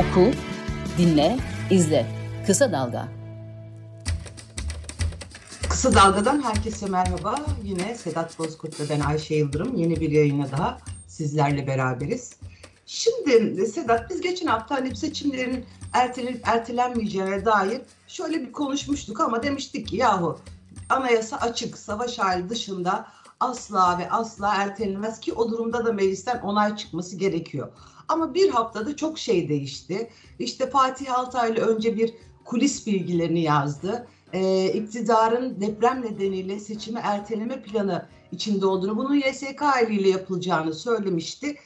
Oku, dinle, izle. Kısa Dalga. Kısa Dalga'dan herkese merhaba. Yine Sedat Bozkurt ben Ayşe Yıldırım. Yeni bir yayına daha sizlerle beraberiz. Şimdi Sedat biz geçen hafta hani seçimlerin ertelenip ertelenmeyeceğine dair şöyle bir konuşmuştuk ama demiştik ki yahu anayasa açık, savaş hali dışında asla ve asla ertelenmez ki o durumda da meclisten onay çıkması gerekiyor. Ama bir haftada çok şey değişti. İşte Fatih Altaylı önce bir kulis bilgilerini yazdı. Ee, iktidarın deprem nedeniyle seçimi erteleme planı içinde olduğunu, bunun YSK ile yapılacağını söylemişti.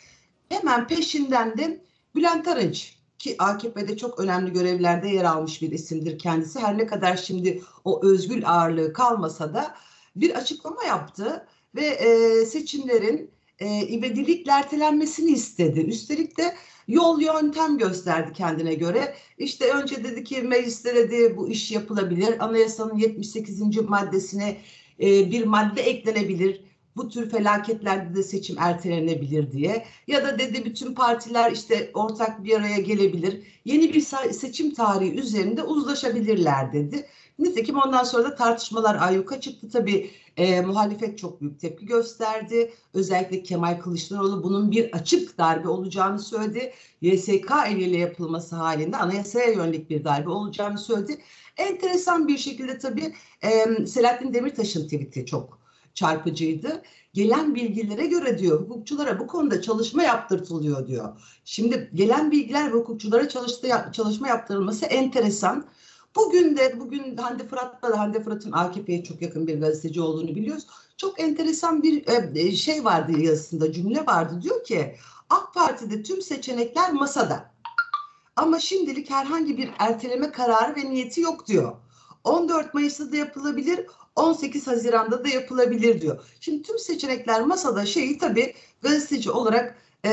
Hemen peşinden de Bülent Arınç ki AKP'de çok önemli görevlerde yer almış bir isimdir kendisi. Her ne kadar şimdi o özgül ağırlığı kalmasa da bir açıklama yaptı ve e, seçimlerin e, ivedilikle ertelenmesini istedi. Üstelik de yol yöntem gösterdi kendine göre. İşte önce dedi ki mecliste dedi bu iş yapılabilir. Anayasanın 78. maddesine e, bir madde eklenebilir. Bu tür felaketlerde de seçim ertelenebilir diye. Ya da dedi bütün partiler işte ortak bir araya gelebilir. Yeni bir seçim tarihi üzerinde uzlaşabilirler dedi. Nitekim ondan sonra da tartışmalar ayyuka çıktı. Tabii e, muhalefet çok büyük tepki gösterdi. Özellikle Kemal Kılıçdaroğlu bunun bir açık darbe olacağını söyledi. YSK eliyle yapılması halinde anayasaya yönelik bir darbe olacağını söyledi. Enteresan bir şekilde tabii e, Selahattin Demirtaş'ın tweet'i çok çarpıcıydı. Gelen bilgilere göre diyor hukukçulara bu konuda çalışma yaptırtılıyor diyor. Şimdi gelen bilgiler ve hukukçulara çalıştı, çalışma yaptırılması enteresan. Bugün de bugün Hande Fırat'la da Hande Fırat'ın AKP'ye çok yakın bir gazeteci olduğunu biliyoruz. Çok enteresan bir e, şey vardı yazısında cümle vardı diyor ki AK Parti'de tüm seçenekler masada. Ama şimdilik herhangi bir erteleme kararı ve niyeti yok diyor. 14 Mayıs'ta da yapılabilir, 18 Haziran'da da yapılabilir diyor. Şimdi tüm seçenekler masada şeyi tabii gazeteci olarak e,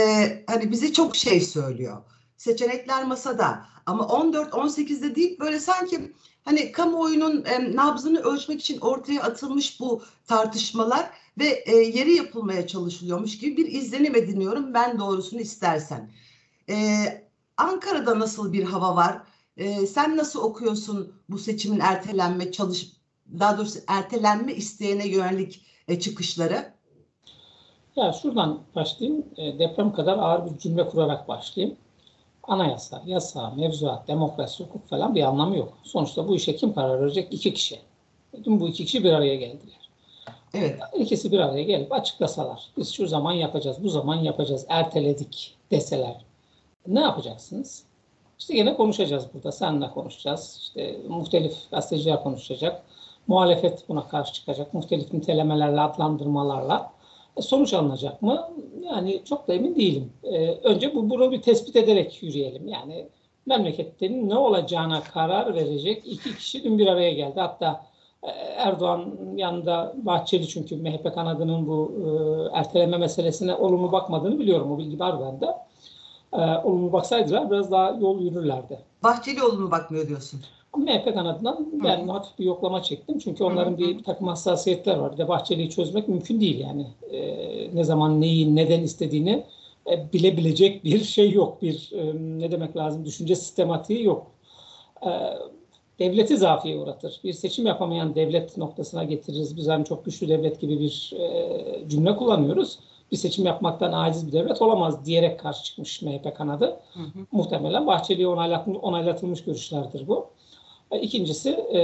hani bize çok şey söylüyor. Seçenekler masada ama 14-18'de değil böyle sanki hani kamuoyunun e, nabzını ölçmek için ortaya atılmış bu tartışmalar ve e, yeri yapılmaya çalışılıyormuş gibi bir izlenim ediniyorum ben doğrusunu istersen. E, Ankara'da nasıl bir hava var? E, sen nasıl okuyorsun bu seçimin ertelenme çalış daha doğrusu ertelenme isteğine yönelik e, çıkışları? Ya şuradan başlayayım. E, deprem kadar ağır bir cümle kurarak başlayayım anayasa, yasa, mevzuat, demokrasi, hukuk falan bir anlamı yok. Sonuçta bu işe kim karar verecek? İki kişi. Dün bu iki kişi bir araya geldiler. Evet. İkisi bir araya gelip açıklasalar. Biz şu zaman yapacağız, bu zaman yapacağız, erteledik deseler. Ne yapacaksınız? İşte yine konuşacağız burada. Seninle konuşacağız. İşte muhtelif gazeteciler konuşacak. Muhalefet buna karşı çıkacak. Muhtelif nitelemelerle, adlandırmalarla. E, sonuç alınacak mı? Yani çok da emin değilim. E, önce bu bunu bir tespit ederek yürüyelim. Yani memleketlerin ne olacağına karar verecek iki kişi dün bir araya geldi. Hatta e, Erdoğan yanında Bahçeli çünkü MHP kanadının bu e, erteleme meselesine olumlu bakmadığını biliyorum. O bilgi var bende. E, olumlu baksaydılar biraz daha yol yürürlerdi. Bahçeli olumlu bakmıyor diyorsun. MHP kanadından ben Hı. hafif bir yoklama çektim. Çünkü onların Hı. bir, bir takım hassasiyetler var. Bir de Bahçeli'yi çözmek mümkün değil yani. E, ne zaman neyi neden istediğini e, bilebilecek bir şey yok. Bir e, ne demek lazım düşünce sistematiği yok. E, devleti zafiye uğratır. Bir seçim yapamayan devlet noktasına getiririz. Biz hani çok güçlü devlet gibi bir e, cümle kullanıyoruz. Bir seçim yapmaktan aciz bir devlet olamaz diyerek karşı çıkmış MHP kanadı. Hı hı. Muhtemelen Bahçeli'ye onaylatılmış görüşlerdir bu. İkincisi e,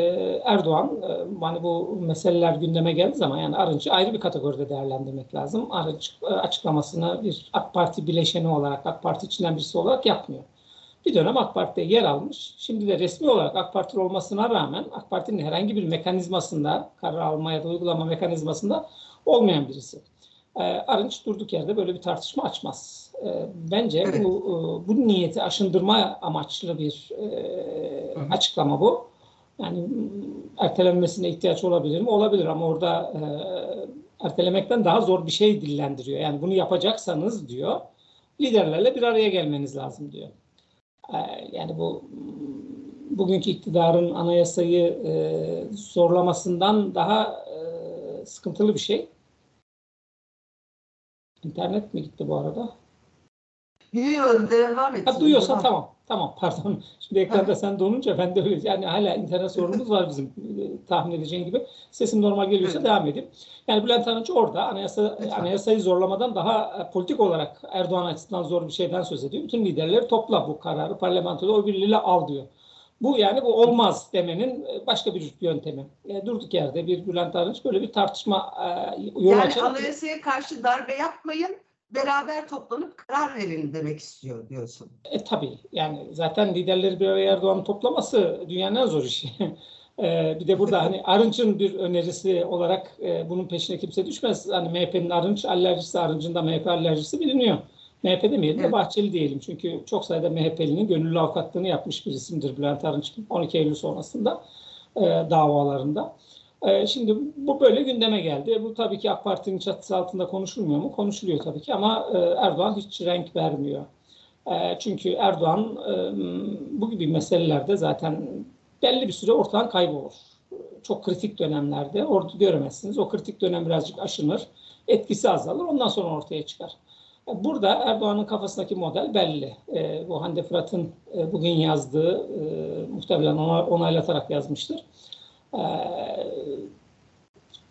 Erdoğan, e, hani bu meseleler gündeme geldiği zaman yani Arınç'ı ayrı bir kategoride değerlendirmek lazım. Arınç e, açıklamasını bir AK Parti bileşeni olarak, AK Parti içinden birisi olarak yapmıyor. Bir dönem AK Parti'de yer almış. Şimdi de resmi olarak AK Parti olmasına rağmen AK Parti'nin herhangi bir mekanizmasında, karar alma ya da uygulama mekanizmasında olmayan birisi. Arınç durduk yerde böyle bir tartışma açmaz. Ee, bence evet. bu e, bu niyeti aşındırma amaçlı bir e, açıklama bu. Yani ertelenmesine ihtiyaç olabilir mi? Olabilir ama orada e, ertelemekten daha zor bir şey dillendiriyor. Yani bunu yapacaksanız diyor, liderlerle bir araya gelmeniz lazım diyor. E, yani bu bugünkü iktidarın anayasayı e, zorlamasından daha e, sıkıntılı bir şey. İnternet mi gitti bu arada? Duyuyor, devam et. Ha, duyuyorsa tamam. Tamam pardon. Şimdi ekranda sen donunca ben de öyle. Yani hala internet sorunumuz var bizim e, tahmin edeceğin gibi. Sesim normal geliyorsa Evet. devam edeyim. Yani Bülent Arınç orada anayasa, anayasayı zorlamadan daha e, politik olarak Erdoğan açısından zor bir şeyden söz ediyor. Bütün liderleri topla bu kararı parlamentoda oy birliğiyle al diyor. Bu yani bu olmaz demenin e, başka bir yöntemi. E, durduk yerde bir Bülent Arınç böyle bir tartışma e, yol Yani açarak anayasaya karşı darbe yapmayın, beraber toplanıp karar verin demek istiyor diyorsun. E tabii yani zaten liderleri bir araya Erdoğan'ın toplaması dünyanın en zor işi. E, bir de burada hani Arınç'ın bir önerisi olarak e, bunun peşine kimse düşmez. Hani MHP'nin Arınç alerjisi, Arınç'ın da MHP alerjisi biliniyor. MHP demeyelim de. Bahçeli diyelim. Çünkü çok sayıda MHP'linin gönüllü avukatlığını yapmış bir isimdir Bülent Arınç 12 Eylül sonrasında e, davalarında. E, şimdi bu böyle gündeme geldi. Bu tabii ki AK Parti'nin çatısı altında konuşulmuyor mu? Konuşuluyor tabii ki ama e, Erdoğan hiç renk vermiyor. E, çünkü Erdoğan e, bu gibi meselelerde zaten belli bir süre ortadan kaybolur. Çok kritik dönemlerde orada göremezsiniz. O kritik dönem birazcık aşınır. Etkisi azalır. Ondan sonra ortaya çıkar. Burada Erdoğan'ın kafasındaki model belli. E, bu Hande Fırat'ın e, bugün yazdığı, e, muhtemelen ona, onaylatarak yazmıştır. E,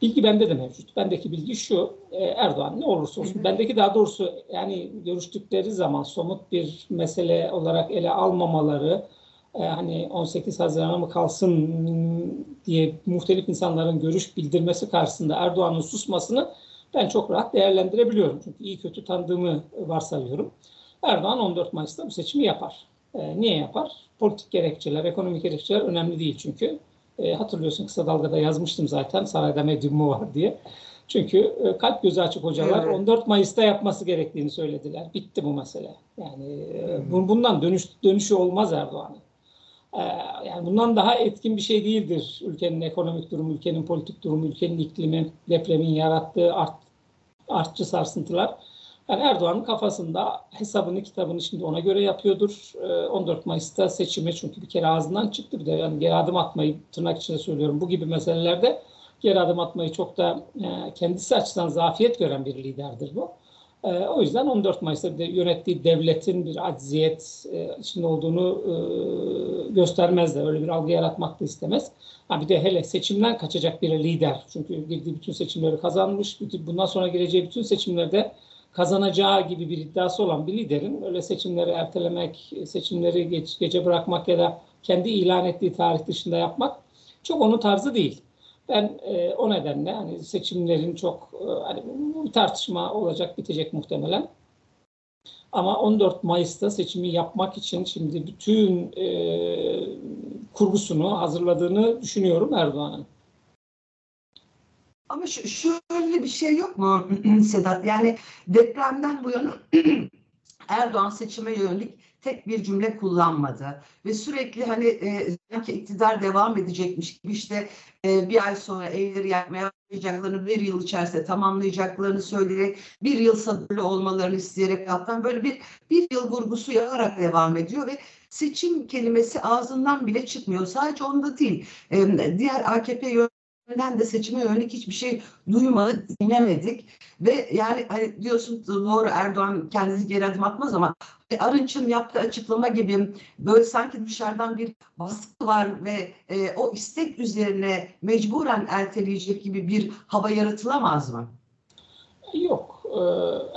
bilgi bende de mevcut. Bendeki bilgi şu, e, Erdoğan ne olursa olsun, Hı hı. bendeki daha doğrusu yani görüştükleri zaman somut bir mesele olarak ele almamaları, e, hani 18 Haziran'a mı kalsın diye muhtelif insanların görüş bildirmesi karşısında Erdoğan'ın susmasını ben çok rahat değerlendirebiliyorum. Çünkü iyi kötü tanıdığımı varsayıyorum. Erdoğan 14 Mayıs'ta bu seçimi yapar. E, niye yapar? Politik gerekçeler, ekonomik gerekçeler önemli değil çünkü. E, hatırlıyorsun kısa dalgada yazmıştım zaten sarayda medyum mu var diye. Çünkü e, kalp gözü açık hocalar Evet. 14 Mayıs'ta yapması gerektiğini söylediler. Bitti bu mesele. Yani e, bu- bundan dönüş dönüşü olmaz Erdoğan'ın. E, yani bundan daha etkin bir şey değildir ülkenin ekonomik durumu, ülkenin politik durumu, ülkenin iklimi, depremin yarattığı art, artçı sarsıntılar. Yani Erdoğan'ın kafasında hesabını kitabını şimdi ona göre yapıyordur. Ee, 14 Mayıs'ta seçimi çünkü bir kere ağzından çıktı. Bir de yani geri adım atmayı tırnak içinde söylüyorum. Bu gibi meselelerde geri adım atmayı çok da e, kendisi açısından zafiyet gören bir liderdir bu. E, o yüzden 14 Mayıs'ta de yönettiği devletin bir acziyet e, içinde olduğunu e, göstermez de öyle bir algı yaratmak da istemez. Ha bir de hele seçimden kaçacak bir lider. Çünkü girdiği bütün seçimleri kazanmış. Bundan sonra gireceği bütün seçimlerde kazanacağı gibi bir iddiası olan bir liderin öyle seçimleri ertelemek, seçimleri gece bırakmak ya da kendi ilan ettiği tarih dışında yapmak çok onun tarzı değil. Ben e, o nedenle hani seçimlerin çok e, hani bu tartışma olacak, bitecek muhtemelen. Ama 14 Mayıs'ta seçimi yapmak için şimdi bütün e, kurgusunu hazırladığını düşünüyorum Erdoğan'ın. Ama şu, şöyle bir şey yok mu Sedat? Yani depremden bu yana Erdoğan seçime yönelik tek bir cümle kullanmadı. Ve sürekli hani e, sanki iktidar devam edecekmiş gibi işte e, bir ay sonra evleri yakmaya başlayacaklarını, bir yıl içerisinde tamamlayacaklarını söyleyerek, bir yıl sabırlı olmalarını isteyerek alttan böyle bir, bir yıl vurgusu yaparak devam ediyor ve seçim kelimesi ağzından bile çıkmıyor. Sadece onda değil. E, diğer AKP yönetiminden de seçime yönelik hiçbir şey duymadık, dinlemedik. Ve yani hani diyorsun doğru Erdoğan kendisi geri adım atmaz ama Arınç'ın yaptığı açıklama gibi böyle sanki dışarıdan bir baskı var ve e, o istek üzerine mecburen erteleyecek gibi bir hava yaratılamaz mı? Yok. Ee,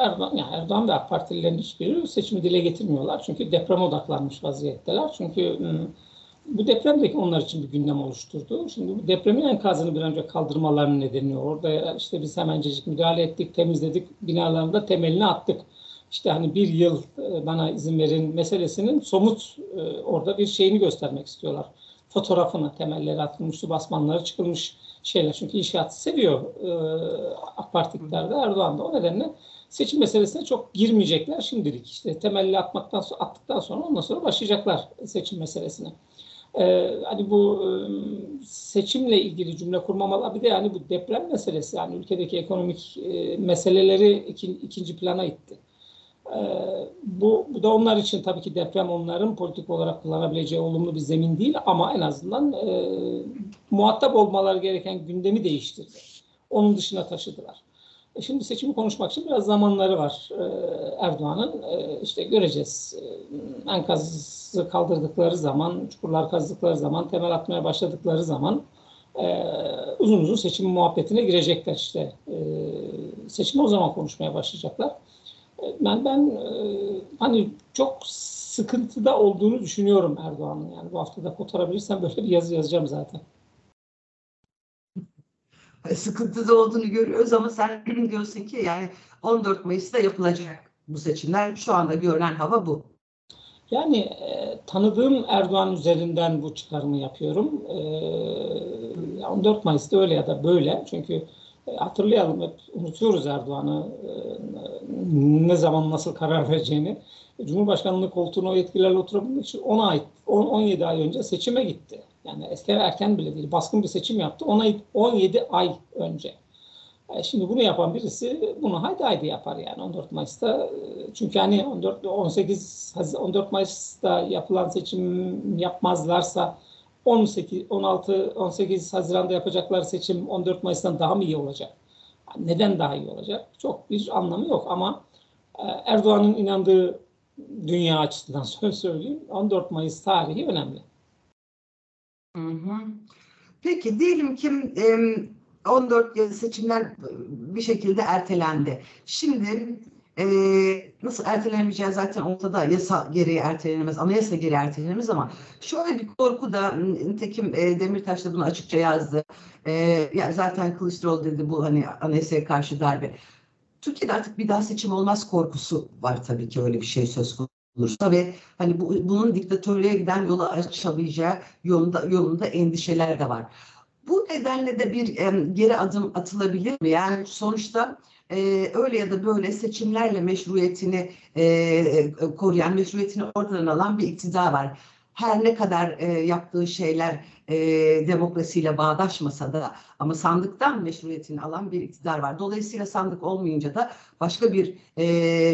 Erdoğan, yani Erdoğan ve AK Partililerin hiçbiri seçimi dile getirmiyorlar. Çünkü depreme odaklanmış vaziyetteler. Çünkü ım, bu deprem de onlar için bir gündem oluşturdu. Şimdi bu depremin enkazını bir önce kaldırmalarının nedeni orada işte biz hemencecik müdahale ettik, temizledik, binaların da temelini attık. İşte hani bir yıl e, bana izin verin meselesinin somut e, orada bir şeyini göstermek istiyorlar. Fotoğrafını, temelleri atılmış, su basmanları çıkılmış şeyler. Çünkü inşaatı seviyor e, AK Parti iktidarda, Erdoğan da. O nedenle seçim meselesine çok girmeyecekler şimdilik. İşte temelli atmaktan sonra, attıktan sonra ondan sonra başlayacaklar seçim meselesine. Ee, hani bu e, seçimle ilgili cümle kurmamalı. Bir de yani bu deprem meselesi yani ülkedeki ekonomik e, meseleleri iki, ikinci plana itti. Ee, bu, bu da onlar için tabii ki deprem onların politik olarak kullanabileceği olumlu bir zemin değil ama en azından e, muhatap olmaları gereken gündemi değiştirdi. Onun dışına taşıdılar. E şimdi seçimi konuşmak için biraz zamanları var e, Erdoğan'ın. E, işte göreceğiz. E, enkazı kaldırdıkları zaman, çukurlar kazdıkları zaman, temel atmaya başladıkları zaman e, uzun uzun seçim muhabbetine girecekler işte. Seçimi o zaman konuşmaya başlayacaklar. Ben ben hani çok sıkıntıda olduğunu düşünüyorum Erdoğan'ın. Yani bu haftada kotarabilirsem böyle bir yazı yazacağım zaten. Sıkıntıda olduğunu görüyoruz ama sen diyorsun ki yani 14 Mayıs'ta yapılacak bu seçimler. Şu anda görünen hava bu. Yani e, tanıdığım Erdoğan üzerinden bu çıkarımı yapıyorum. E, 14 Mayıs'ta öyle ya da böyle. Çünkü e, hatırlayalım hep unutuyoruz Erdoğan'ı e, ne zaman nasıl karar vereceğini. Cumhurbaşkanlığı koltuğuna o yetkilerle oturabilmek için 10 ay, 10, 17 ay önce seçime gitti. Yani eski erken bile değil. Baskın bir seçim yaptı. 10 ay, 17 ay önce. E, şimdi bunu yapan birisi bunu haydi haydi yapar yani 14 Mayıs'ta. E, çünkü hani 14 18 14 Mayıs'ta yapılan seçim yapmazlarsa 18 16 18 Haziran'da yapacaklar seçim 14 Mayıs'tan daha mı iyi olacak? Neden daha iyi olacak? Çok bir anlamı yok ama e, Erdoğan'ın inandığı dünya açısından söyleyeyim 14 Mayıs tarihi önemli. Peki diyelim ki 14 seçimler bir şekilde ertelendi. Şimdi e, nasıl ertelenmeyeceği zaten ortada. Yasa gereği ertelenemez, anayasa gereği ertelenemez ama şöyle bir korku da nitekim e, Demirtaş da bunu açıkça yazdı. E, yani zaten Kılıçdaroğlu dedi bu hani anayasaya karşı darbe. Türkiye'de artık bir daha seçim olmaz korkusu var tabii ki öyle bir şey söz konusu olursa ve hani bu, bunun diktatörlüğe giden yolu açabileceği yolunda, yolunda endişeler de var. Bu nedenle de bir e, geri adım atılabilir mi? Yani sonuçta e, öyle ya da böyle seçimlerle meşruiyetini e, koruyan, meşruiyetini ortadan alan bir iktidar var. Her ne kadar e, yaptığı şeyler e, demokrasiyle bağdaşmasa da ama sandıktan meşruiyetini alan bir iktidar var. Dolayısıyla sandık olmayınca da başka bir e,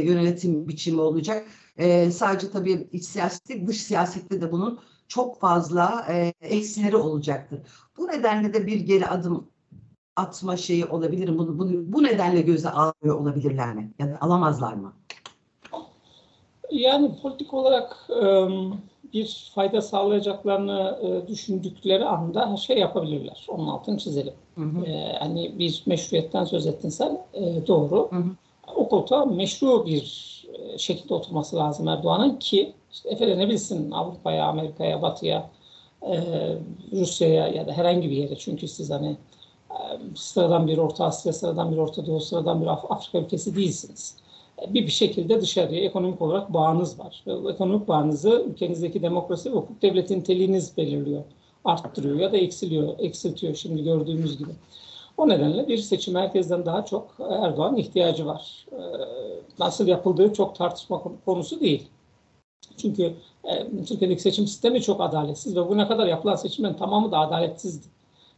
yönetim biçimi olacak. E, sadece tabii iç siyasette, dış siyasette de bunun çok fazla e, eksileri olacaktır. Bu nedenle de bir geri adım atma şeyi olabilir. Bunu, bunu, bu nedenle göze almıyor olabilirler mi? Ya da alamazlar mı? Yani politik olarak e, bir fayda sağlayacaklarını e, düşündükleri anda şey yapabilirler. Onun altını çizelim. Hı hı. E, hani bir meşruiyetten söz ettin sen. E, doğru. Hı hı. O koltuğa meşru bir şekilde oturması lazım Erdoğan'ın ki işte efelenebilsin Avrupa'ya, Amerika'ya, Batı'ya, e, Rusya'ya ya da herhangi bir yere. Çünkü siz hani e, sıradan bir Orta Asya, sıradan bir Orta Doğu, sıradan bir Af Afrika ülkesi değilsiniz. E, bir bir şekilde dışarıya ekonomik olarak bağınız var. Ve ekonomik bağınızı ülkenizdeki demokrasi ve hukuk devleti niteliğiniz belirliyor, arttırıyor ya da eksiliyor, eksiltiyor şimdi gördüğümüz gibi. O nedenle bir seçim herkesten daha çok Erdoğan ihtiyacı var. Ee, nasıl yapıldığı çok tartışma konusu değil. Çünkü e, Türkiye'deki seçim sistemi çok adaletsiz ve bu ne kadar yapılan seçimlerin tamamı da adaletsizdi.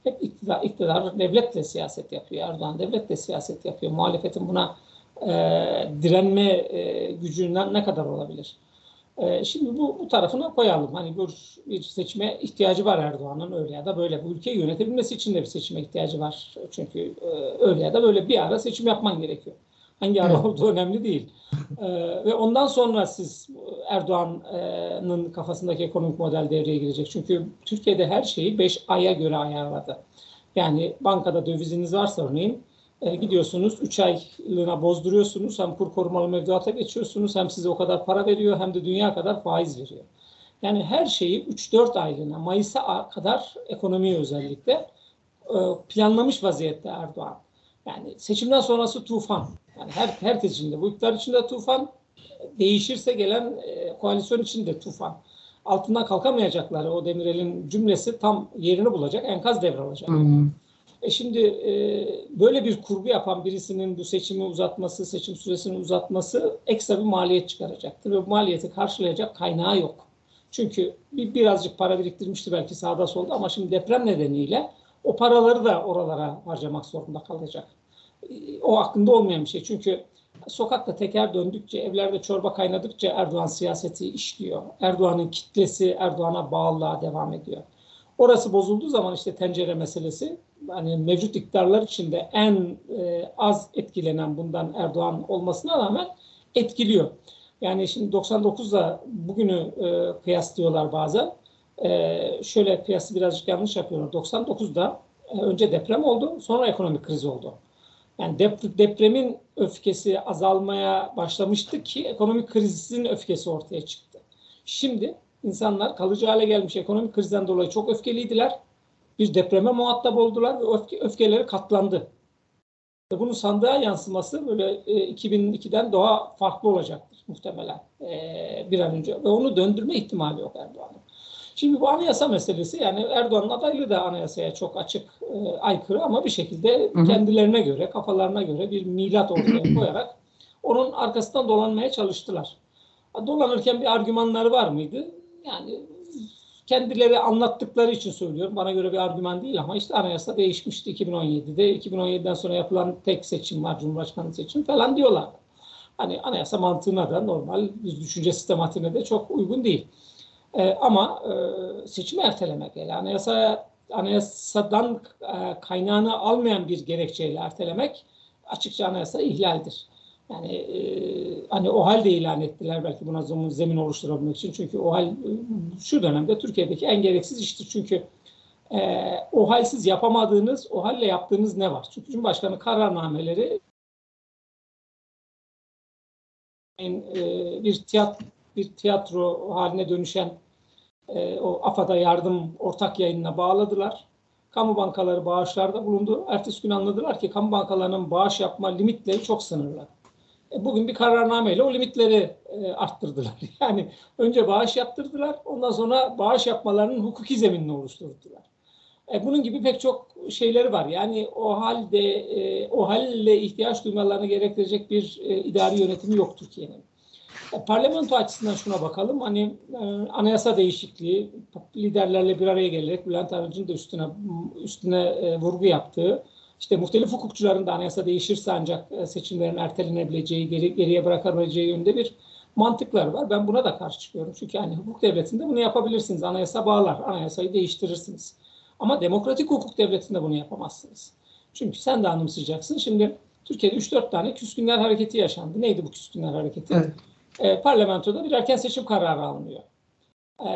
Hep iktidar, iktidar devletle siyaset yapıyor. Erdoğan devletle siyaset yapıyor. Muhalefetin buna e, direnme e, gücünden ne kadar olabilir? E, şimdi bu, bu tarafına koyalım. Hani bir, bir seçime ihtiyacı var Erdoğan'ın öyle ya da böyle. Bu ülkeyi yönetebilmesi için de bir seçime ihtiyacı var. Çünkü e, öyle ya da böyle bir ara seçim yapman gerekiyor. Hangi ara olduğu önemli değil. E, ve ondan sonra siz Erdoğan'ın kafasındaki ekonomik model devreye girecek. Çünkü Türkiye'de her şeyi 5 aya göre ayarladı. Yani bankada döviziniz varsa örneğin e, gidiyorsunuz 3 aylığına bozduruyorsunuz. Hem kur korumalı mevduata geçiyorsunuz hem size o kadar para veriyor hem de dünya kadar faiz veriyor. Yani her şeyi 3-4 aylığına Mayıs'a kadar ekonomiyi özellikle e, planlamış vaziyette Erdoğan. Yani seçimden sonrası tufan. Yani her, herkes için de bu iktidar için de tufan. Değişirse gelen e, koalisyon için de tufan. Altından kalkamayacakları o Demirel'in cümlesi tam yerini bulacak. Enkaz devralacak. Hmm. E şimdi e, böyle bir kurgu yapan birisinin bu seçimi uzatması, seçim süresini uzatması ekstra bir maliyet çıkaracaktır. Ve bu maliyeti karşılayacak kaynağı yok. Çünkü bir, birazcık para biriktirmişti belki sağda solda ama şimdi deprem nedeniyle o paraları da oralara harcamak zorunda kalacak. E, o aklında olmayan bir şey. Çünkü sokakta teker döndükçe, evlerde çorba kaynadıkça Erdoğan siyaseti işliyor. Erdoğan'ın kitlesi Erdoğan'a bağlılığa devam ediyor. Orası bozulduğu zaman işte tencere meselesi hani mevcut iktidarlar içinde en e, az etkilenen bundan Erdoğan olmasına rağmen etkiliyor. Yani şimdi 99'da bugünü e, kıyaslıyorlar bazen. E, şöyle kıyası birazcık yanlış yapıyorlar. 99'da e, önce deprem oldu, sonra ekonomik kriz oldu. Yani dep depremin öfkesi azalmaya başlamıştı ki ekonomik krizin öfkesi ortaya çıktı. Şimdi insanlar kalıcı hale gelmiş ekonomik krizden dolayı çok öfkeliydiler. Bir depreme muhatap oldular ve öfke, öfkeleri katlandı. Bunun sandığa yansıması böyle e, 2002'den daha farklı olacaktır muhtemelen e, bir an önce. Ve onu döndürme ihtimali yok Erdoğan'ın. Şimdi bu anayasa meselesi yani Erdoğan'ın adaylığı da anayasaya çok açık e, aykırı ama bir şekilde kendilerine göre, kafalarına göre bir milat ortaya koyarak onun arkasından dolanmaya çalıştılar. Dolanırken bir argümanları var mıydı? Yani kendileri anlattıkları için söylüyorum. Bana göre bir argüman değil ama işte anayasa değişmişti 2017'de. 2017'den sonra yapılan tek seçim var, Cumhurbaşkanı seçimi falan diyorlar. Hani anayasa mantığına da normal düşünce sistematiğine de çok uygun değil. E, ama e, seçimi ertelemek yani anayasa anayasadan e, kaynağını almayan bir gerekçeyle ertelemek açıkça anayasa ihlaldir. Yani e, hani o halde ilan ettiler belki buna zemin, zemin oluşturabilmek için. Çünkü o hal şu dönemde Türkiye'deki en gereksiz iştir. Çünkü e, o halsiz yapamadığınız, o halle yaptığınız ne var? Çünkü Cumhurbaşkanı kararnameleri e, bir tiyatro bir tiyatro haline dönüşen e, o AFAD'a yardım ortak yayınına bağladılar. Kamu bankaları bağışlarda bulundu. Ertesi gün anladılar ki kamu bankalarının bağış yapma limitleri çok sınırlı. E, bugün bir kararnameyle o limitleri e, arttırdılar. Yani önce bağış yaptırdılar, ondan sonra bağış yapmalarının hukuki zeminini oluşturdular. E, bunun gibi pek çok şeyleri var. Yani o halde o halle ihtiyaç duymalarını gerektirecek bir idari yönetimi yok Türkiye'nin. Parlamento açısından şuna bakalım. Hani anayasa değişikliği liderlerle bir araya gelerek Bülent Arınç'ın da üstüne üstüne vurgu yaptığı işte muhtelif hukukçuların da anayasa değişirse ancak e, seçimlerin ertelenebileceği, geri, geriye bırakabileceği yönünde bir mantıklar var. Ben buna da karşı çıkıyorum. Çünkü yani hukuk devletinde bunu yapabilirsiniz. Anayasa bağlar. Anayasayı değiştirirsiniz. Ama demokratik hukuk devletinde bunu yapamazsınız. Çünkü sen de anımsayacaksın. Şimdi Türkiye'de 3-4 tane küskünler hareketi yaşandı. Neydi bu küskünler hareketi? Evet. E, parlamentoda bir erken seçim kararı alınıyor. E,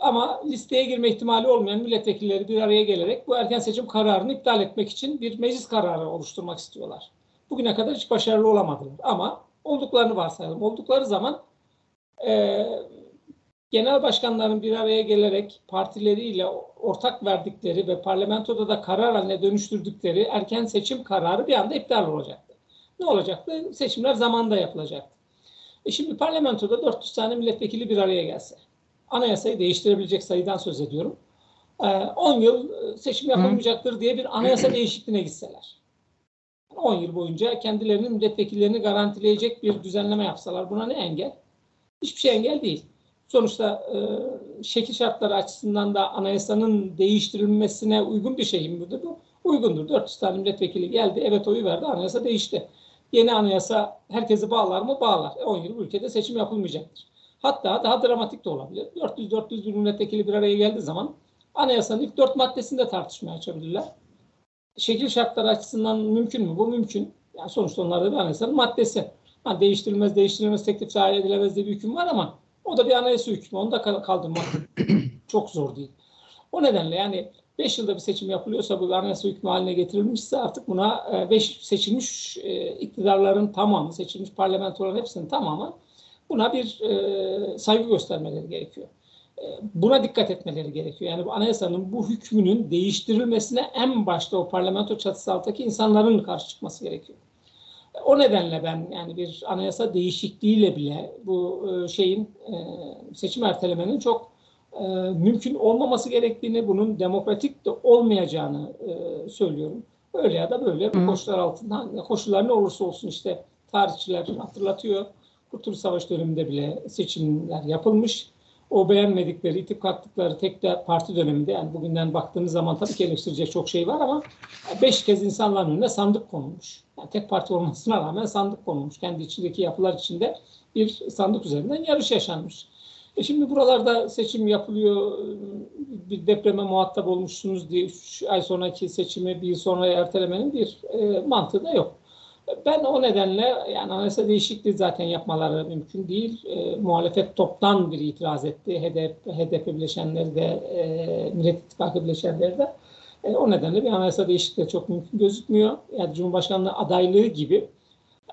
ama listeye girme ihtimali olmayan milletvekilleri bir araya gelerek bu erken seçim kararını iptal etmek için bir meclis kararı oluşturmak istiyorlar. Bugüne kadar hiç başarılı olamadılar. Ama olduklarını varsayalım. Oldukları zaman e, genel başkanların bir araya gelerek partileriyle ortak verdikleri ve parlamentoda da karar haline dönüştürdükleri erken seçim kararı bir anda iptal olacaktı. Ne olacaktı? Seçimler zamanda yapılacaktı. E şimdi parlamentoda 400 tane milletvekili bir araya gelse, anayasayı değiştirebilecek sayıdan söz ediyorum. 10 e, yıl e, seçim yapılmayacaktır diye bir anayasa değişikliğine gitseler. 10 yıl boyunca kendilerinin milletvekillerini garantileyecek bir düzenleme yapsalar buna ne engel? Hiçbir şey engel değil. Sonuçta e, şekil şartları açısından da anayasanın değiştirilmesine uygun bir şey midir bu? Uygundur. 400 tane milletvekili geldi, evet oyu verdi, anayasa değişti. Yeni anayasa herkesi bağlar mı? Bağlar. 10 e, yıl bu ülkede seçim yapılmayacaktır. Hatta daha dramatik de olabilir. 400-400 milletvekili bir araya geldiği zaman anayasanın ilk dört maddesinde tartışmaya açabilirler. Şekil şartları açısından mümkün mü? Bu mümkün. Yani sonuçta onlarda bir anayasanın maddesi. Ha, değiştirilmez, değiştirilmez, teklif dahil edilemez diye bir hüküm var ama o da bir anayasa hükmü. Onu da kaldırmak çok zor değil. O nedenle yani 5 yılda bir seçim yapılıyorsa bu anayasa hükmü haline getirilmişse artık buna 5 e, seçilmiş e, iktidarların tamamı, seçilmiş parlamentoların hepsinin tamamı buna bir e, saygı göstermeleri gerekiyor. Buna dikkat etmeleri gerekiyor. Yani bu anayasanın bu hükmünün değiştirilmesine en başta o parlamento çatısı altındaki insanların karşı çıkması gerekiyor. O nedenle ben yani bir anayasa değişikliğiyle bile bu şeyin seçim ertelemenin çok e, mümkün olmaması gerektiğini, bunun demokratik de olmayacağını e, söylüyorum. Öyle ya da böyle bu koşullar altında koşullar ne olursa olsun işte tarihçiler hatırlatıyor. Kurtuluş Savaşı döneminde bile seçimler yapılmış. O beğenmedikleri, itip kalktıkları tek de parti döneminde yani bugünden baktığınız zaman tabii ki eleştirecek çok şey var ama beş kez insanların önüne sandık konulmuş. Yani tek parti olmasına rağmen sandık konulmuş. Kendi içindeki yapılar içinde bir sandık üzerinden yarış yaşanmış. E şimdi buralarda seçim yapılıyor, bir depreme muhatap olmuşsunuz diye üç ay sonraki seçimi bir sonra ertelemenin bir e, mantığı da yok. Ben o nedenle yani anayasa değişikliği zaten yapmaları mümkün değil. E, muhalefet toptan bir itiraz etti. HDP, HDP bileşenleri de, e, Millet İttifakı bileşenleri de. E, o nedenle bir anayasa değişikliği çok mümkün gözükmüyor. Yani Cumhurbaşkanlığı adaylığı gibi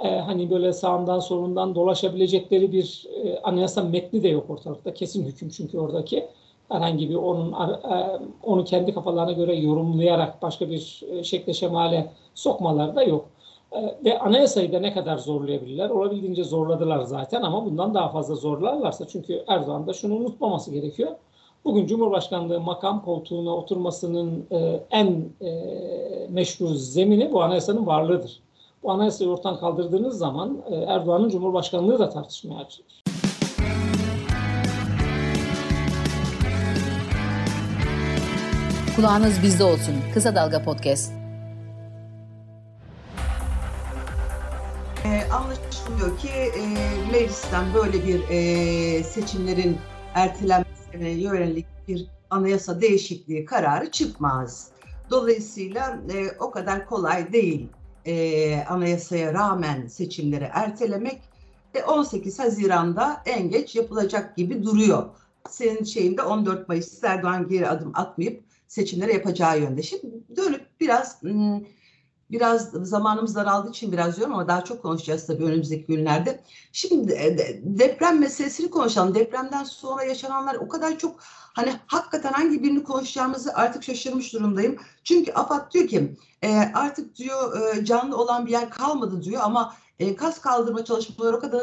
e, hani böyle sağından solundan dolaşabilecekleri bir e, anayasa metni de yok ortalıkta. Kesin hüküm çünkü oradaki herhangi bir onun e, onu kendi kafalarına göre yorumlayarak başka bir e, şekle şemale sokmaları da yok. E, ve anayasayı da ne kadar zorlayabilirler? Olabildiğince zorladılar zaten ama bundan daha fazla zorlarlarsa çünkü Erdoğan da şunu unutmaması gerekiyor. Bugün Cumhurbaşkanlığı makam koltuğuna oturmasının e, en e, meşru zemini bu anayasanın varlığıdır. Bu anayasayı ortadan kaldırdığınız zaman Erdoğan'ın Cumhurbaşkanlığı da tartışmaya açılır. Kulağınız bizde olsun. Kısa Dalga Podcast. E, anlaşılıyor ki e, meclisten böyle bir e, seçimlerin ertelenmesine yönelik bir anayasa değişikliği kararı çıkmaz. Dolayısıyla e, o kadar kolay değil e, anayasaya rağmen seçimleri ertelemek ve 18 Haziran'da en geç yapılacak gibi duruyor. Senin şeyinde 14 Mayıs Erdoğan geri adım atmayıp seçimleri yapacağı yönde. Şimdi dönüp biraz biraz zamanımız daraldığı için biraz diyorum ama daha çok konuşacağız tabii önümüzdeki günlerde. Şimdi deprem meselesini konuşalım. Depremden sonra yaşananlar o kadar çok hani hakikaten hangi birini konuşacağımızı artık şaşırmış durumdayım. Çünkü AFAD diyor ki artık diyor canlı olan bir yer kalmadı diyor ama kas kaldırma çalışmaları o kadar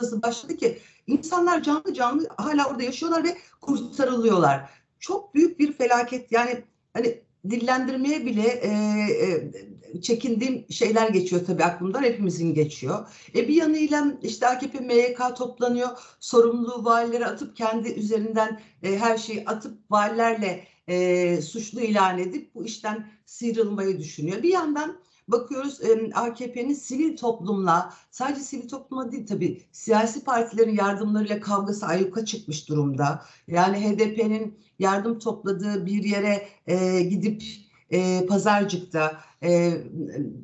hızlı başladı ki insanlar canlı canlı hala orada yaşıyorlar ve kurtarılıyorlar. Çok büyük bir felaket yani hani dillendirmeye bile e, e, çekindiğim şeyler geçiyor tabii aklımdan hepimizin geçiyor. E bir yanıyla işte AKP MYK toplanıyor sorumluluğu valilere atıp kendi üzerinden e, her şeyi atıp valilerle e, suçlu ilan edip bu işten sıyrılmayı düşünüyor. Bir yandan bakıyoruz AKP'nin sivil toplumla sadece sivil topluma değil tabii siyasi partilerin yardımlarıyla kavgası ayyuka çıkmış durumda. Yani HDP'nin yardım topladığı bir yere e, gidip e, pazarcıkta e,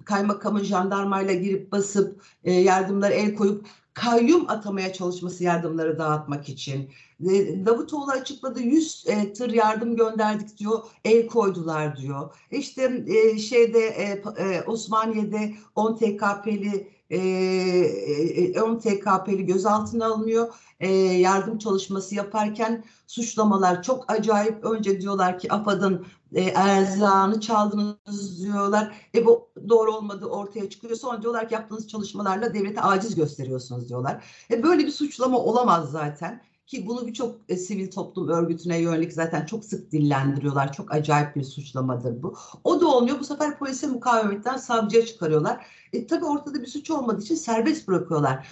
kaymakamın jandarmayla girip basıp e, yardımlara el koyup kayyum atamaya çalışması yardımları dağıtmak için. E, Davutoğlu açıkladı 100 e, tır yardım gönderdik diyor, el koydular diyor. İşte e, şeyde e, e, Osmaniye'de 10 TKP'li e, 10 TKP'li gözaltına alınıyor. E, yardım çalışması yaparken suçlamalar çok acayip. Önce diyorlar ki AFAD'ın e, erzağını çaldınız diyorlar. E bu doğru olmadı ortaya çıkıyor. Sonra diyorlar ki yaptığınız çalışmalarla devlete aciz gösteriyorsunuz diyorlar. E böyle bir suçlama olamaz zaten ki bunu birçok e, sivil toplum örgütüne yönelik zaten çok sık dillendiriyorlar. Çok acayip bir suçlamadır bu. O da olmuyor. Bu sefer polise mukavemetten savcıya çıkarıyorlar. E, tabii ortada bir suç olmadığı için serbest bırakıyorlar.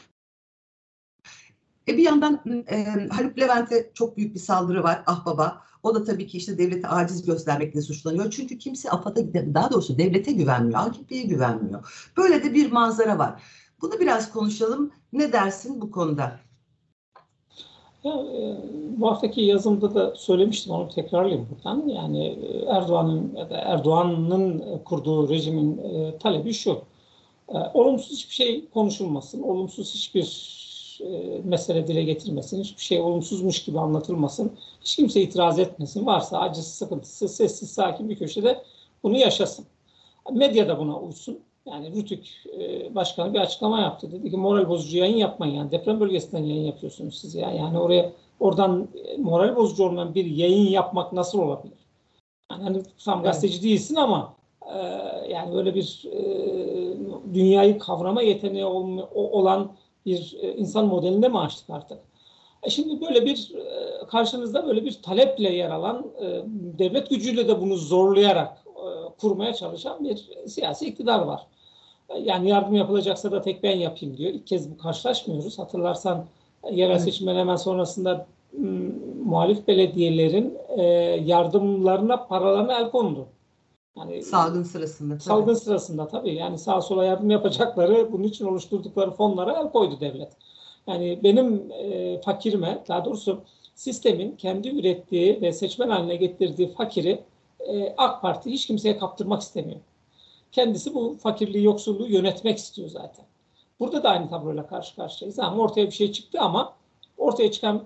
E, bir yandan e, Haluk Levent'e çok büyük bir saldırı var. Ah baba. O da tabii ki işte devlete aciz göstermekle suçlanıyor. Çünkü kimse AFAD'a daha doğrusu devlete güvenmiyor. AKP'ye güvenmiyor. Böyle de bir manzara var. Bunu biraz konuşalım. Ne dersin bu konuda? Ya, e, bu haftaki yazımda da söylemiştim onu tekrarlayayım buradan. Yani e, Erdoğan'ın Erdoğan'ın kurduğu rejimin e, talebi şu. E, olumsuz hiçbir şey konuşulmasın. Olumsuz hiçbir e, mesele dile getirmesin. Hiçbir şey olumsuzmuş gibi anlatılmasın. Hiç kimse itiraz etmesin. Varsa acısı, sıkıntısı, sessiz, sakin bir köşede bunu yaşasın. Medya da buna uysun. Yani Rütük e, Başkanı bir açıklama yaptı. Dedi ki moral bozucu yayın yapmayın. Yani deprem bölgesinden yayın yapıyorsunuz siz ya. Yani oraya oradan e, moral bozucu olmayan bir yayın yapmak nasıl olabilir? Yani hani tam gazeteci evet. değilsin ama e, yani böyle bir e, dünyayı kavrama yeteneği olma, olan bir e, insan modelinde mi açtık artık? E şimdi böyle bir e, karşınızda böyle bir taleple yer alan e, devlet gücüyle de bunu zorlayarak kurmaya çalışan bir siyasi iktidar var. Yani yardım yapılacaksa da tek ben yapayım diyor. İlk kez bu karşılaşmıyoruz. Hatırlarsan yerel seçimden hemen sonrasında muhalif belediyelerin e, yardımlarına, paralarına el kondu. Yani salgın sırasında. Tabii. Salgın sırasında tabii. Yani sağa sola yardım yapacakları, bunun için oluşturdukları fonlara el koydu devlet. Yani benim e, fakirime, daha doğrusu sistemin kendi ürettiği ve seçmen haline getirdiği fakiri e, AK Parti hiç kimseye kaptırmak istemiyor. Kendisi bu fakirliği, yoksulluğu yönetmek istiyor zaten. Burada da aynı tabloyla karşı karşıyayız. Ama ortaya bir şey çıktı ama ortaya çıkan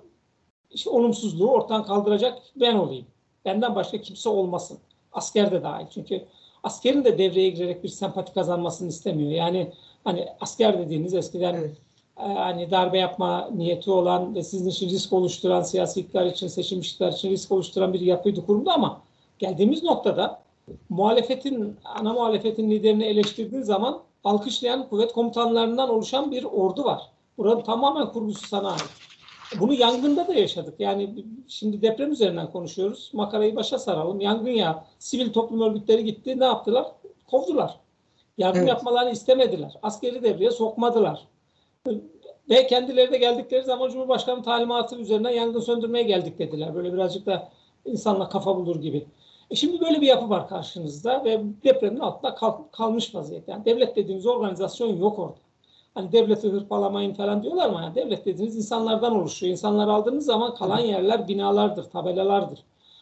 işte olumsuzluğu ortadan kaldıracak ben olayım. Benden başka kimse olmasın. Asker de dahil. Çünkü askerin de devreye girerek bir sempati kazanmasını istemiyor. Yani hani asker dediğiniz eskiden evet. e, hani darbe yapma niyeti olan ve sizin için risk oluşturan siyasi iktidar için seçim iktidar için risk oluşturan bir yapıydı kurumda ama geldiğimiz noktada muhalefetin ana muhalefetin liderini eleştirdiği zaman alkışlayan kuvvet komutanlarından oluşan bir ordu var. Buranın tamamen kurgusu sana ait. Bunu yangında da yaşadık. Yani şimdi deprem üzerinden konuşuyoruz. Makarayı başa saralım. Yangın ya. Sivil toplum örgütleri gitti. Ne yaptılar? Kovdular. Yardım evet. yapmalarını istemediler. Askeri devreye sokmadılar. Ve kendileri de geldikleri zaman Cumhurbaşkanı talimatı üzerinden yangın söndürmeye geldik dediler. Böyle birazcık da insanla kafa bulur gibi. E şimdi böyle bir yapı var karşınızda ve depremin altında kal, kalmış vaziyette. Yani devlet dediğiniz organizasyon yok orada. Hani devleti hırpalamayın falan diyorlar ama yani devlet dediğiniz insanlardan oluşuyor. İnsanlar aldığınız zaman kalan yerler binalardır, tabelalardır.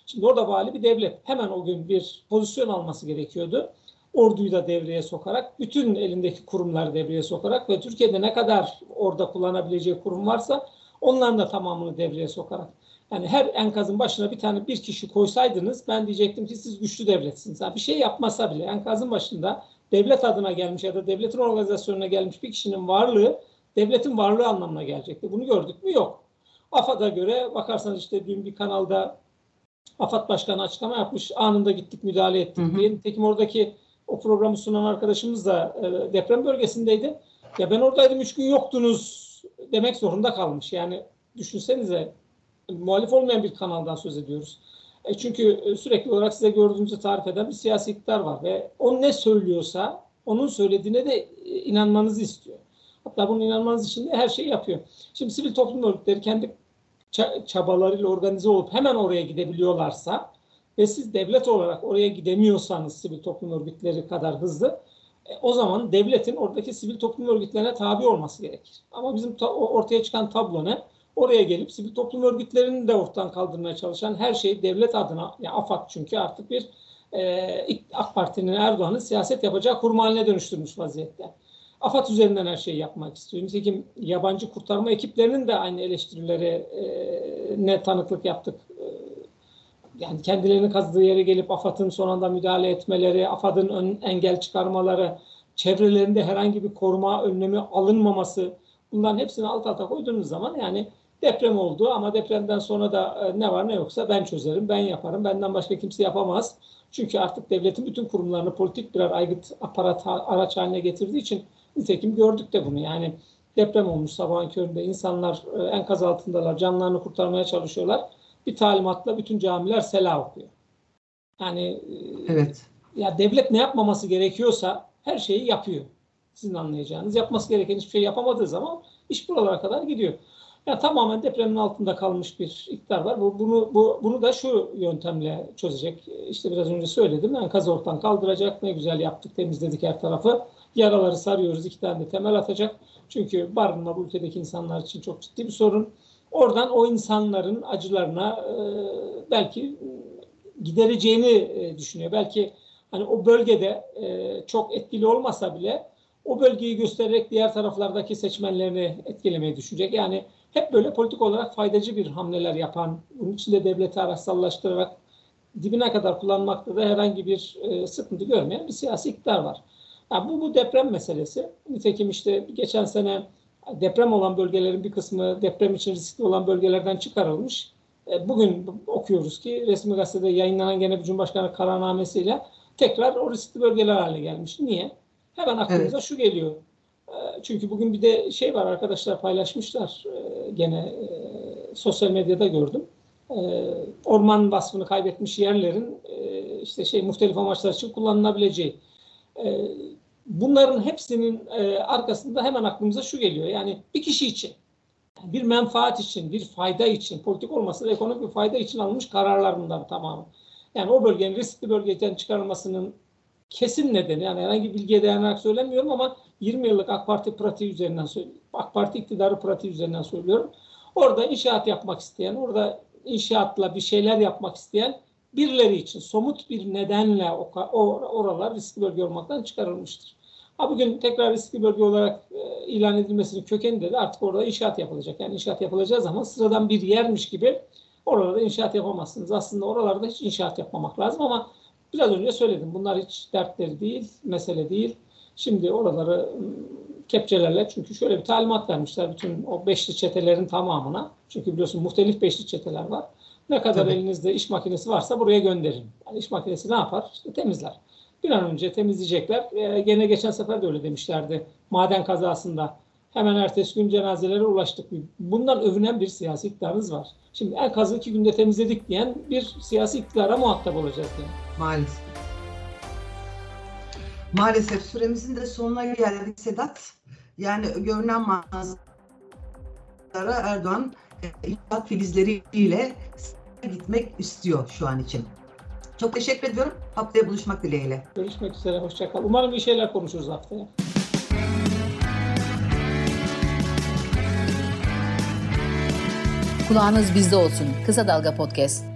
Şimdi orada vali bir devlet. Hemen o gün bir pozisyon alması gerekiyordu. Orduyu da devreye sokarak, bütün elindeki kurumları devreye sokarak ve Türkiye'de ne kadar orada kullanabileceği kurum varsa onların da tamamını devreye sokarak. Yani her enkazın başına bir tane bir kişi koysaydınız ben diyecektim ki siz güçlü devletsiniz. Yani bir şey yapmasa bile enkazın başında devlet adına gelmiş ya da devletin organizasyonuna gelmiş bir kişinin varlığı devletin varlığı anlamına gelecekti. Bunu gördük mü? Yok. AFAD'a göre bakarsanız işte dün bir kanalda AFAD Başkanı açıklama yapmış. Anında gittik müdahale ettik hı hı. diye. Nitekim oradaki o programı sunan arkadaşımız da e, deprem bölgesindeydi. Ya ben oradaydım üç gün yoktunuz demek zorunda kalmış. Yani düşünsenize muhalif olmayan bir kanaldan söz ediyoruz. E çünkü e, sürekli olarak size gördüğünüzü tarif eden bir siyasi iktidar var ve o ne söylüyorsa onun söylediğine de e, inanmanızı istiyor. Hatta bunun inanmanız için de her şeyi yapıyor. Şimdi sivil toplum örgütleri kendi çabalarıyla organize olup hemen oraya gidebiliyorlarsa ve siz devlet olarak oraya gidemiyorsanız sivil toplum örgütleri kadar hızlı e, o zaman devletin oradaki sivil toplum örgütlerine tabi olması gerekir. Ama bizim ortaya çıkan tablo ne? Oraya gelip sivil toplum örgütlerini de ortadan kaldırmaya çalışan her şeyi devlet adına, yani AFAD çünkü artık bir e, AK Parti'nin Erdoğan'ın siyaset yapacağı kurum haline dönüştürmüş vaziyette. AFAD üzerinden her şeyi yapmak istiyor. Nitekim yabancı kurtarma ekiplerinin de aynı eleştirileri e, ne tanıklık yaptık. E, yani kendilerini kazdığı yere gelip AFAD'ın son anda müdahale etmeleri, AFAD'ın ön, engel çıkarmaları, çevrelerinde herhangi bir koruma önlemi alınmaması bunların hepsini alt alta koyduğunuz zaman yani Deprem oldu ama depremden sonra da e, ne var ne yoksa ben çözerim, ben yaparım, benden başka kimse yapamaz. Çünkü artık devletin bütün kurumlarını politik birer aygıt aparat araç haline getirdiği için nitekim gördük de bunu. Yani deprem olmuş sabahın köründe insanlar e, enkaz altındalar, canlarını kurtarmaya çalışıyorlar. Bir talimatla bütün camiler sela okuyor. Yani e, evet. ya devlet ne yapmaması gerekiyorsa her şeyi yapıyor. Sizin anlayacağınız. Yapması gereken hiçbir şey yapamadığı zaman iş buralara kadar gidiyor. Yani tamamen depremin altında kalmış bir iktidar var. Bu, bunu, bu, bunu da şu yöntemle çözecek. İşte biraz önce söyledim. Enkaz ortadan kaldıracak. Ne güzel yaptık, temizledik her tarafı. Yaraları sarıyoruz. iki tane de temel atacak. Çünkü barınma bu ülkedeki insanlar için çok ciddi bir sorun. Oradan o insanların acılarına e, belki gidereceğini e, düşünüyor. Belki hani o bölgede e, çok etkili olmasa bile o bölgeyi göstererek diğer taraflardaki seçmenlerini etkilemeyi düşünecek. Yani hep böyle politik olarak faydacı bir hamleler yapan, bunun içinde devleti araçsallaştırarak dibine kadar kullanmakta da herhangi bir e, sıkıntı görmeyen bir siyasi iktidar var. Yani bu, bu deprem meselesi. Nitekim işte geçen sene deprem olan bölgelerin bir kısmı deprem için riskli olan bölgelerden çıkarılmış. E, bugün okuyoruz ki resmi gazetede yayınlanan gene bir Cumhurbaşkanı kararnamesiyle tekrar o riskli bölgeler haline gelmiş. Niye? Hemen aklımıza evet. şu geliyor. E, çünkü bugün bir de şey var arkadaşlar paylaşmışlar e, gene e, sosyal medyada gördüm. Orman vasfını kaybetmiş yerlerin işte şey muhtelif amaçlar için kullanılabileceği. Bunların hepsinin arkasında hemen aklımıza şu geliyor. Yani bir kişi için, bir menfaat için, bir fayda için, politik olmasa da ekonomik bir fayda için alınmış kararlar bunlar tamamı. Yani o bölgenin riskli bölgeden çıkarılmasının kesin nedeni yani herhangi bir bilgiye dayanarak söylemiyorum ama 20 yıllık AK Parti pratiği üzerinden söylüyorum. AK Parti iktidarı pratiği üzerinden söylüyorum. Orada inşaat yapmak isteyen, orada inşaatla bir şeyler yapmak isteyen birileri için somut bir nedenle oralar riskli bölge olmaktan çıkarılmıştır. Ha bugün tekrar riskli bölge olarak e, ilan edilmesinin kökeninde de artık orada inşaat yapılacak. Yani inşaat yapılacağı zaman sıradan bir yermiş gibi oralarda inşaat yapamazsınız. Aslında oralarda hiç inşaat yapmamak lazım ama biraz önce söyledim. Bunlar hiç dertleri değil, mesele değil. Şimdi oraları ıı, kepçelerle çünkü şöyle bir talimat vermişler bütün o beşli çetelerin tamamına. Çünkü biliyorsun muhtelif beşli çeteler var. Ne kadar Tabii. elinizde iş makinesi varsa buraya gönderin. Yani iş makinesi ne yapar? İşte temizler. Bir an önce temizleyecekler. Ee, gene geçen sefer de öyle demişlerdi. Maden kazasında hemen ertesi gün cenazelere ulaştık. Bundan övünen bir siyasi iktidarınız var. Şimdi en enkazı iki günde temizledik diyen bir siyasi iktidara muhatap olacağız. Yani. Maalesef. Maalesef süremizin de sonuna geldik Sedat. Yani görünen manzara Erdoğan inşaat filizleriyle gitmek istiyor şu an için. Çok teşekkür ediyorum. Haftaya buluşmak dileğiyle. Görüşmek üzere. Hoşçakal. Umarım bir şeyler konuşuruz haftaya. Kulağınız bizde olsun. Kısa Dalga Podcast.